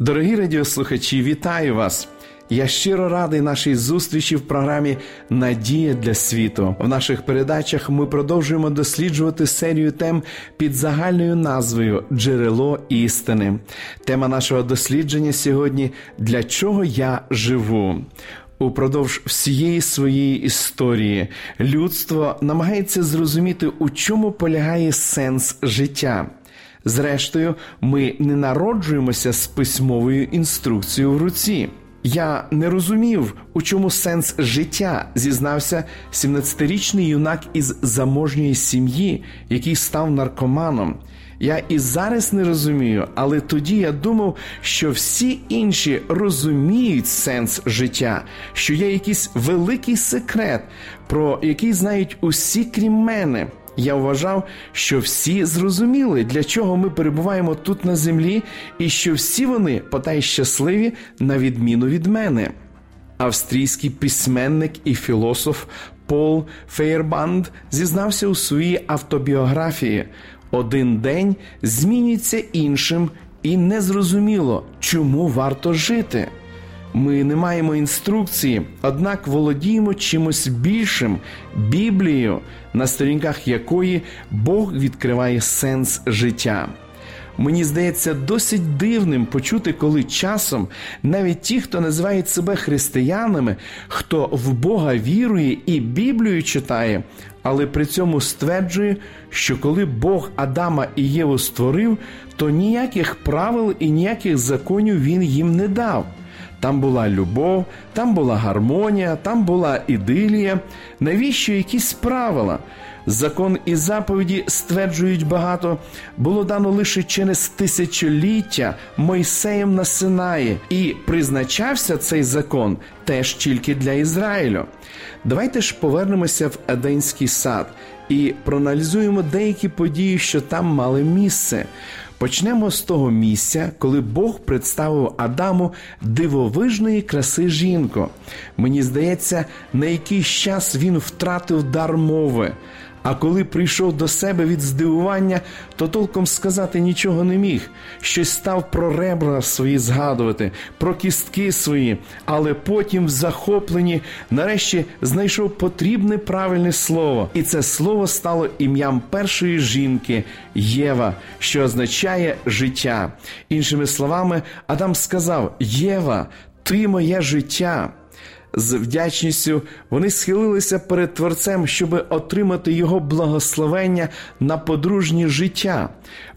Дорогі радіослухачі, вітаю вас! Я щиро радий нашій зустрічі в програмі Надія для світу. В наших передачах ми продовжуємо досліджувати серію тем під загальною назвою Джерело істини. Тема нашого дослідження сьогодні Для чого я живу. Упродовж всієї своєї історії людство намагається зрозуміти, у чому полягає сенс життя. Зрештою, ми не народжуємося з письмовою інструкцією в руці. Я не розумів, у чому сенс життя, зізнався 17-річний юнак із заможньої сім'ї, який став наркоманом. Я і зараз не розумію, але тоді я думав, що всі інші розуміють сенс життя, що є якийсь великий секрет, про який знають усі крім мене. Я вважав, що всі зрозуміли, для чого ми перебуваємо тут на землі, і що всі вони потай щасливі на відміну від мене. Австрійський письменник і філософ Пол Фейербанд зізнався у своїй автобіографії: один день змінюється іншим, і незрозуміло, чому варто жити. Ми не маємо інструкції, однак володіємо чимось більшим Біблією, на сторінках якої Бог відкриває сенс життя. Мені здається досить дивним почути, коли часом навіть ті, хто називають себе християнами, хто в Бога вірує і Біблію читає, але при цьому стверджує, що коли Бог Адама і Єву створив, то ніяких правил і ніяких законів він їм не дав. Там була любов, там була гармонія, там була ідилія. Навіщо якісь правила? Закон і заповіді стверджують багато, було дано лише через тисячоліття Мойсеєм на Синаї, і призначався цей закон теж тільки для Ізраїлю. Давайте ж повернемося в Еденський сад і проаналізуємо деякі події, що там мали місце. Почнемо з того місця, коли Бог представив Адаму дивовижної краси жінку. Мені здається, на якийсь час він втратив дар мови. А коли прийшов до себе від здивування, то толком сказати нічого не міг. Щось став про ребра свої згадувати, про кістки свої, але потім, в захопленні, нарешті знайшов потрібне правильне слово, і це слово стало ім'ям першої жінки Єва, що означає життя. Іншими словами, Адам сказав: Єва, ти моє життя з вдячністю вони схилилися перед Творцем, щоб отримати його благословення на подружнє життя.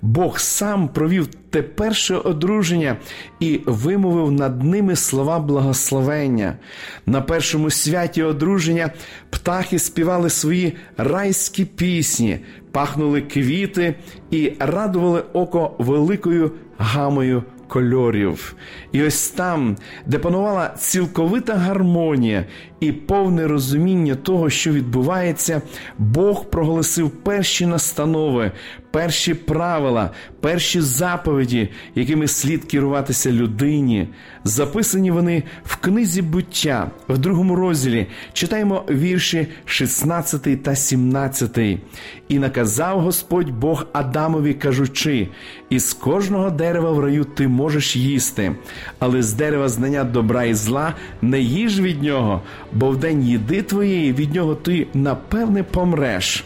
Бог сам провів те перше одруження і вимовив над ними слова благословення. На першому святі одруження птахи співали свої райські пісні, пахнули квіти і радували око великою гамою кольорів. І ось там, де панувала цілковита гармонія і повне розуміння того, що відбувається, Бог проголосив перші настанови, перші правила, перші заповіді, якими слід керуватися людині. Записані вони в книзі буття, в другому розділі читаємо вірші 16 та 17. І наказав Господь Бог Адамові, кажучи: із кожного дерева в раю ти можеш їсти, але з дерева знання добра і зла не їж від нього, бо в день їди твоєї від нього ти напевне помреш.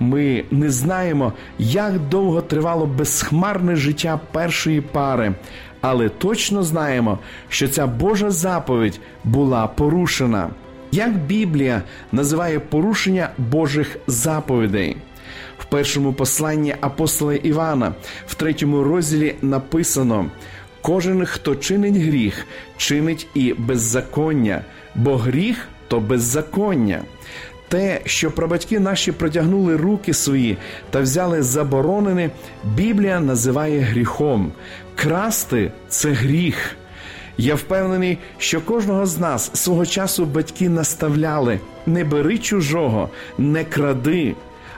Ми не знаємо, як довго тривало безхмарне життя першої пари, але точно знаємо, що ця Божа заповідь була порушена. Як Біблія називає порушення Божих заповідей? В першому посланні апостола Івана, в третьому розділі написано: кожен, хто чинить гріх, чинить і беззаконня, бо гріх то беззаконня. Те, що прабатьки наші протягнули руки свої та взяли заборонене, Біблія називає гріхом. Красти це гріх. Я впевнений, що кожного з нас свого часу батьки наставляли: не бери чужого, не кради.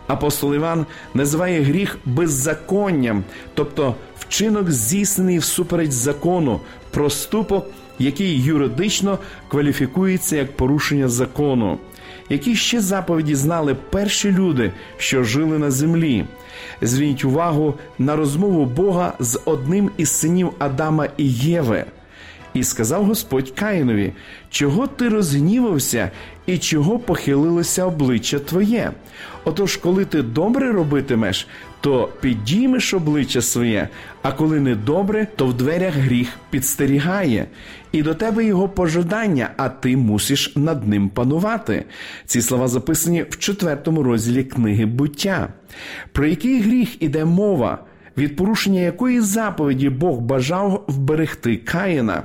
Апостол Іван називає гріх беззаконням, тобто вчинок здійснений всупереч закону, проступок, який юридично кваліфікується як порушення закону. Які ще заповіді знали перші люди, що жили на землі? Зверніть увагу на розмову Бога з одним із синів Адама і Єви. І сказав Господь Каїнові, чого ти розгнівався і чого похилилося обличчя твоє? Отож, коли ти добре робитимеш, то підіймеш обличчя своє, а коли не добре, то в дверях гріх підстерігає, і до тебе його пожадання, а ти мусиш над ним панувати. Ці слова записані в четвертому розділі книги буття. Про який гріх іде мова? Від порушення якої заповіді Бог бажав вберегти Каїна?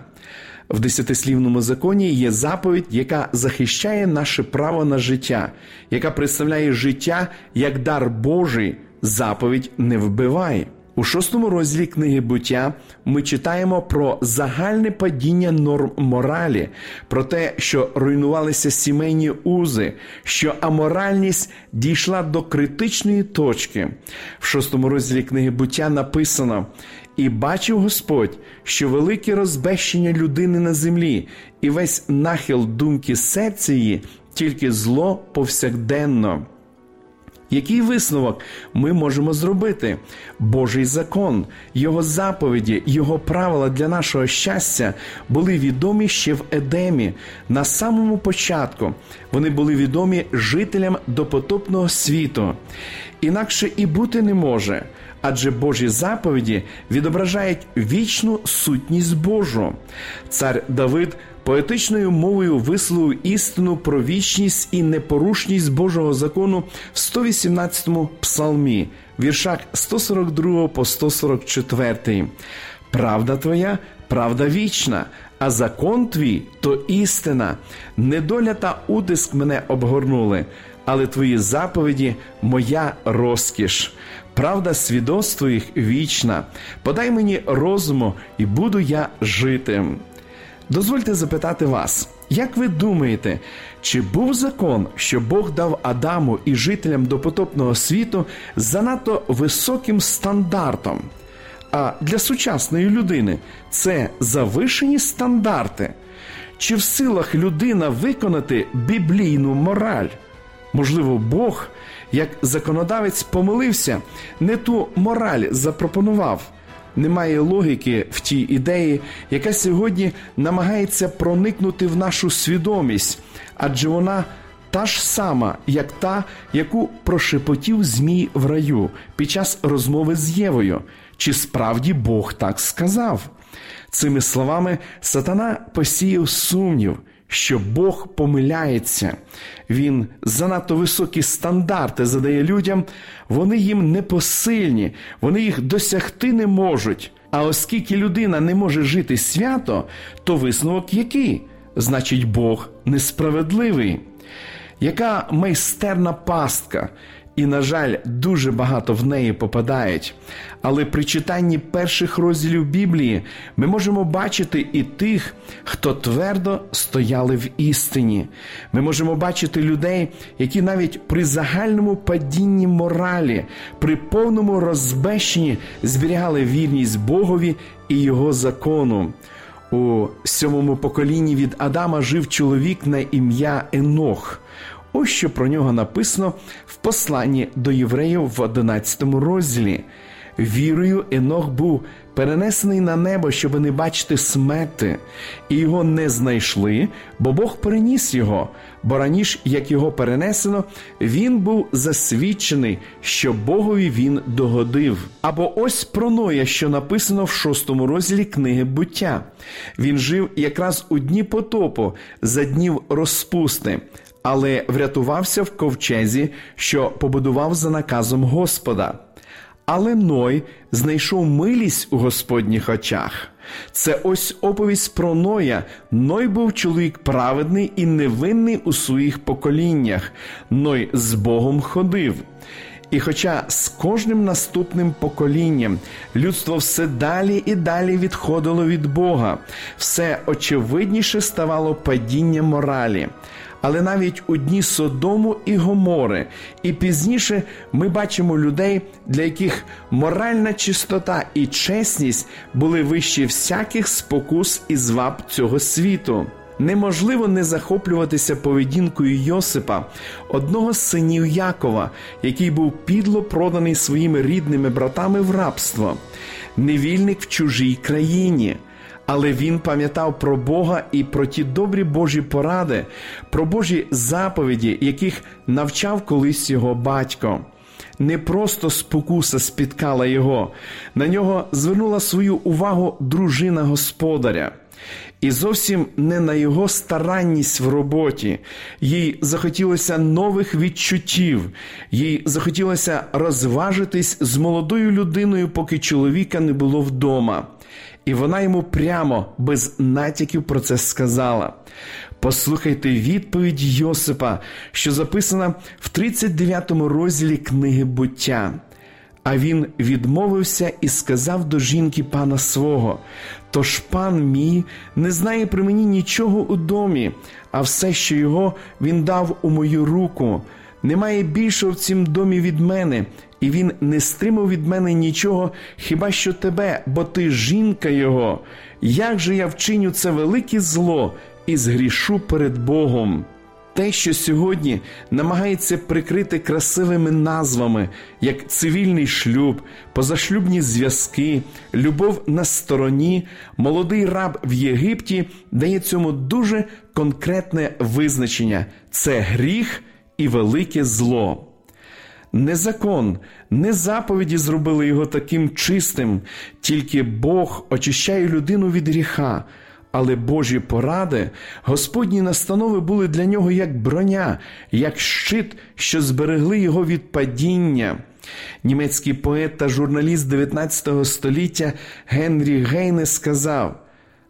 В десятислівному законі є заповідь, яка захищає наше право на життя, яка представляє життя як дар Божий, заповідь не вбивай. У шостому розділі книги буття ми читаємо про загальне падіння норм моралі, про те, що руйнувалися сімейні узи, що аморальність дійшла до критичної точки. В шостому розділі книги буття написано: і бачив Господь, що велике розбещення людини на землі, і весь нахил думки серця її, тільки зло повсякденно. Який висновок ми можемо зробити? Божий закон, Його заповіді, Його правила для нашого щастя були відомі ще в Едемі. На самому початку вони були відомі жителям допотопного світу. Інакше і бути не може, адже Божі заповіді відображають вічну сутність Божу. Цар Давид поетичною мовою висловив істину про вічність і непорушність Божого закону в 118-му псалмі, віршах 142 по 144. Правда твоя, правда вічна, а закон твій то істина. Недоля та утиск мене обгорнули, але твої заповіді моя розкіш. Правда свідоцтво їх вічна. Подай мені розуму, і буду я жити. Дозвольте запитати вас, як ви думаєте, чи був закон, що Бог дав Адаму і жителям допотопного світу занадто високим стандартом? А для сучасної людини це завишені стандарти? Чи в силах людина виконати біблійну мораль? Можливо, Бог, як законодавець, помилився, не ту мораль запропонував немає логіки в тій ідеї, яка сьогодні намагається проникнути в нашу свідомість, адже вона та ж сама, як та, яку прошепотів Змій в раю під час розмови з Євою. Чи справді Бог так сказав? Цими словами сатана посіяв сумнів що Бог помиляється, Він занадто високі стандарти задає людям, вони їм непосильні, вони їх досягти не можуть. А оскільки людина не може жити свято, то висновок який? Значить, Бог несправедливий. Яка майстерна пастка, і, на жаль, дуже багато в неї попадають. Але при читанні перших розділів Біблії ми можемо бачити і тих, хто твердо стояли в істині. Ми можемо бачити людей, які навіть при загальному падінні моралі, при повному розбещенні зберігали вірність Богові і Його закону. У сьомому поколінні від Адама жив чоловік на ім'я Енох. Ось що про нього написано в посланні до євреїв в 11 розділі. Вірою Енох був перенесений на небо, щоб не бачити смерти, і його не знайшли, бо Бог переніс його, бо раніше, як його перенесено, він був засвідчений, що Богові він догодив. Або ось про Ноя, що написано в шостому розділі книги буття. Він жив якраз у дні потопу, за днів розпусти але врятувався в ковчезі, що побудував за наказом Господа. Але Ной знайшов милість у Господніх очах. Це ось оповість про Ноя. Ной був чоловік праведний і невинний у своїх поколіннях. Ной з Богом ходив. І хоча з кожним наступним поколінням людство все далі і далі відходило від Бога, все очевидніше ставало падіння моралі. Але навіть у дні Содому і Гомори, і пізніше ми бачимо людей, для яких моральна чистота і чесність були вищі всяких спокус і зваб цього світу. Неможливо не захоплюватися поведінкою Йосипа, одного з синів Якова, який був підло проданий своїми рідними братами в рабство, невільник в чужій країні. Але він пам'ятав про Бога і про ті добрі Божі поради, про Божі заповіді, яких навчав колись його батько. Не просто спокуса спіткала його, на нього звернула свою увагу дружина господаря. І зовсім не на його старанність в роботі, їй захотілося нових відчуттів, їй захотілося розважитись з молодою людиною, поки чоловіка не було вдома. І вона йому прямо без натяків про це сказала. Послухайте відповідь Йосипа, що записана в 39 розділі книги буття. А він відмовився і сказав до жінки пана свого: Тож пан мій не знає при мені нічого у домі, а все, що його він дав у мою руку. Немає більшого в цім домі від мене, і він не стримав від мене нічого, хіба що тебе, бо ти жінка його. Як же я вчиню це велике зло і згрішу перед Богом? Те, що сьогодні намагається прикрити красивими назвами, як цивільний шлюб, позашлюбні зв'язки, любов на стороні, молодий раб в Єгипті дає цьому дуже конкретне визначення: це гріх і велике зло. Не закон, не заповіді зробили його таким чистим, тільки Бог очищає людину від гріха. Але Божі поради, Господні настанови були для нього як броня, як щит, що зберегли його від падіння. Німецький поет та журналіст 19 століття Генрі Гейне сказав: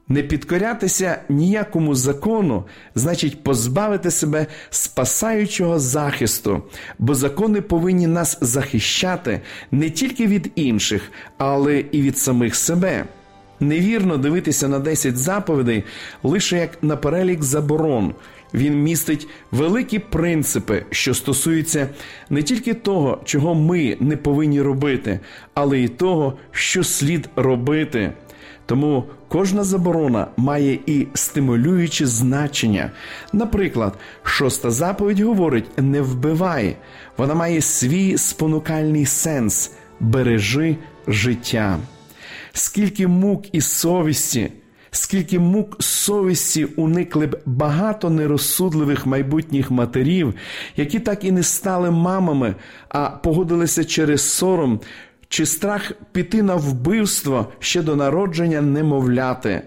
не підкорятися ніякому закону, значить позбавити себе спасаючого захисту, бо закони повинні нас захищати не тільки від інших, але і від самих себе. Невірно дивитися на 10 заповідей лише як на перелік заборон. Він містить великі принципи, що стосуються не тільки того, чого ми не повинні робити, але й того, що слід робити. Тому кожна заборона має і стимулююче значення. Наприклад, шоста заповідь говорить: не вбивай, вона має свій спонукальний сенс бережи життя. Скільки мук і совісті, скільки мук совісті уникли б багато нерозсудливих майбутніх матерів, які так і не стали мамами, а погодилися через сором чи страх піти на вбивство ще до народження немовляти.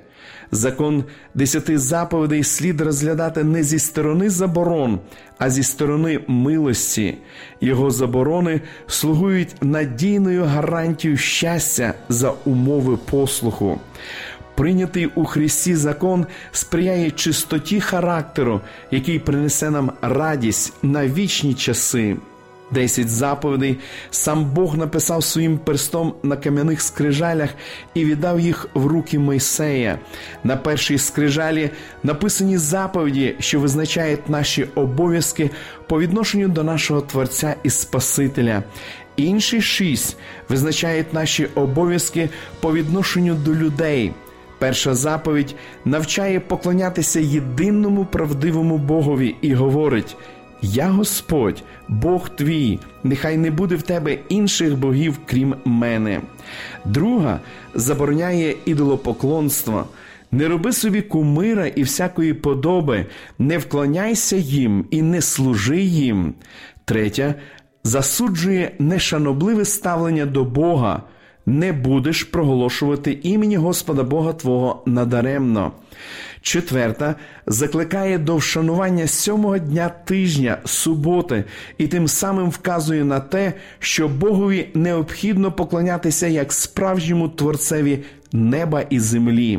Закон десяти заповідей слід розглядати не зі сторони заборон, а зі сторони милості. Його заборони слугують надійною гарантією щастя за умови послуху. Прийнятий у Христі закон сприяє чистоті характеру, який принесе нам радість на вічні часи. Десять заповідей сам Бог написав своїм перстом на кам'яних скрижалях і віддав їх в руки Мойсея. На першій скрижалі написані заповіді, що визначають наші обов'язки по відношенню до нашого Творця і Спасителя. Інші шість визначають наші обов'язки по відношенню до людей. Перша заповідь навчає поклонятися єдиному правдивому Богові і говорить. Я Господь, Бог твій, нехай не буде в тебе інших богів, крім мене. Друга забороняє ідолопоклонство. Не роби собі кумира і всякої подоби, не вклоняйся їм і не служи їм. Третя засуджує нешанобливе ставлення до Бога. Не будеш проголошувати імені Господа Бога Твого надаремно. Четверта закликає до вшанування сьомого дня тижня, суботи, і тим самим вказує на те, що Богові необхідно поклонятися як справжньому творцеві неба і землі.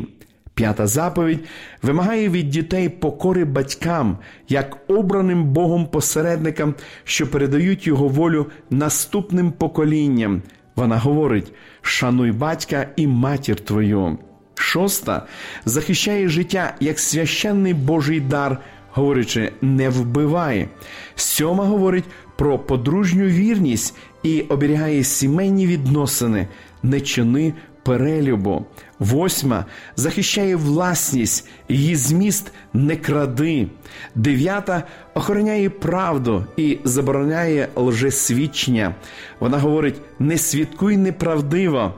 П'ята заповідь вимагає від дітей покори батькам, як обраним Богом посередникам, що передають його волю наступним поколінням. Вона говорить: шануй батька і матір твою. Шоста захищає життя як священний Божий дар, говорячи, не вбивай. Сьома говорить про подружню вірність і оберігає сімейні відносини, не чини перелюбу. Восьма захищає власність, її зміст не кради. Дев'ята охороняє правду і забороняє лжесвідчення. Вона говорить: не свідкуй неправдиво.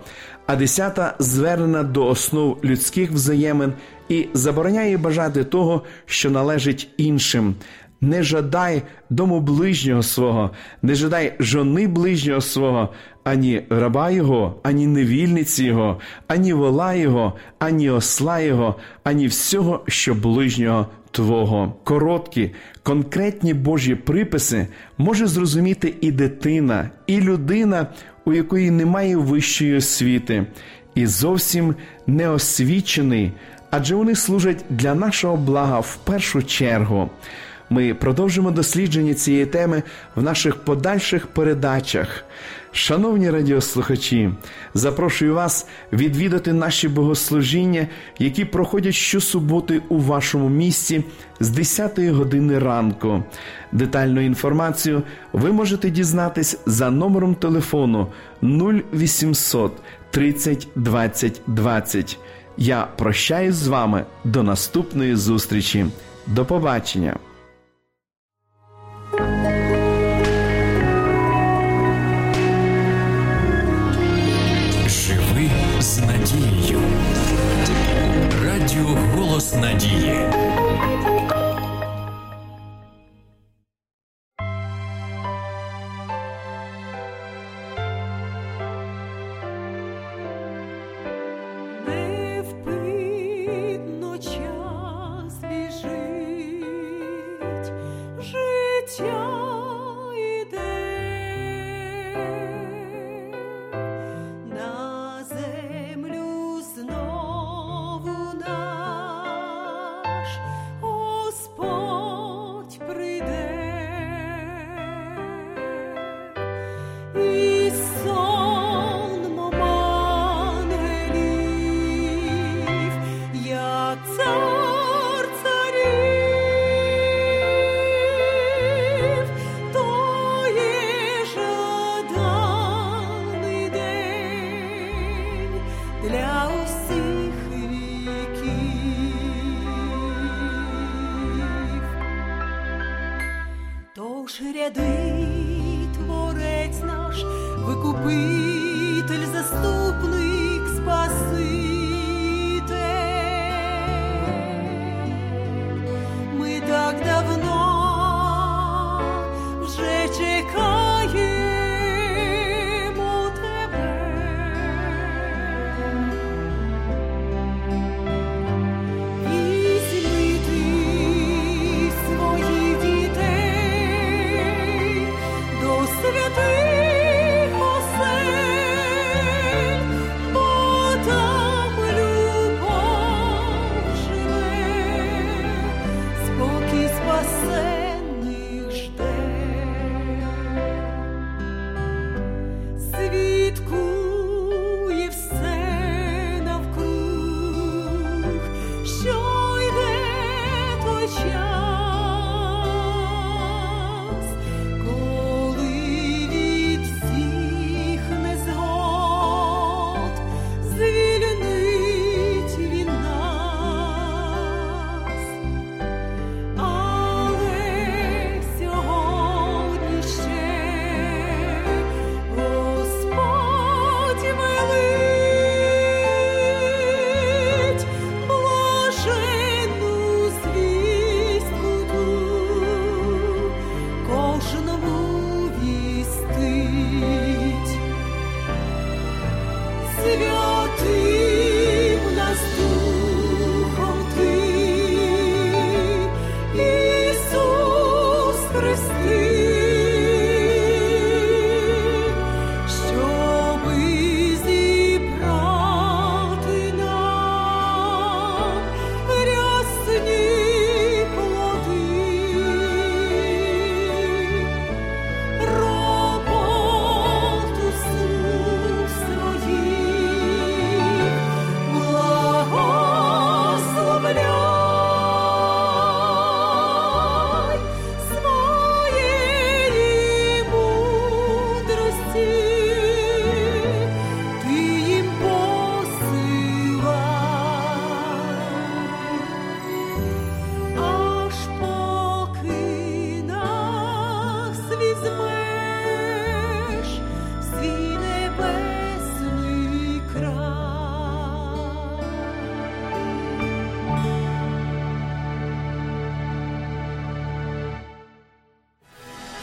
А десята звернена до основ людських взаємин і забороняє бажати того, що належить іншим. Не жадай дому ближнього свого, не жадай жони ближнього свого, ані раба його, ані невільниці його, ані вола його, ані осла його, ані всього, що ближнього Твого. Короткі, конкретні Божі приписи може зрозуміти і дитина, і людина, у якої немає вищої освіти, і зовсім неосвічений, адже вони служать для нашого блага в першу чергу. Ми продовжимо дослідження цієї теми в наших подальших передачах. Шановні радіослухачі, запрошую вас відвідати наші богослужіння, які проходять щосуботи у вашому місті з 10 години ранку. Детальну інформацію ви можете дізнатись за номером телефону 0800 30 20 20. Я прощаюсь з вами до наступної зустрічі. До побачення! Ряди творець наш, викупитель, заступник,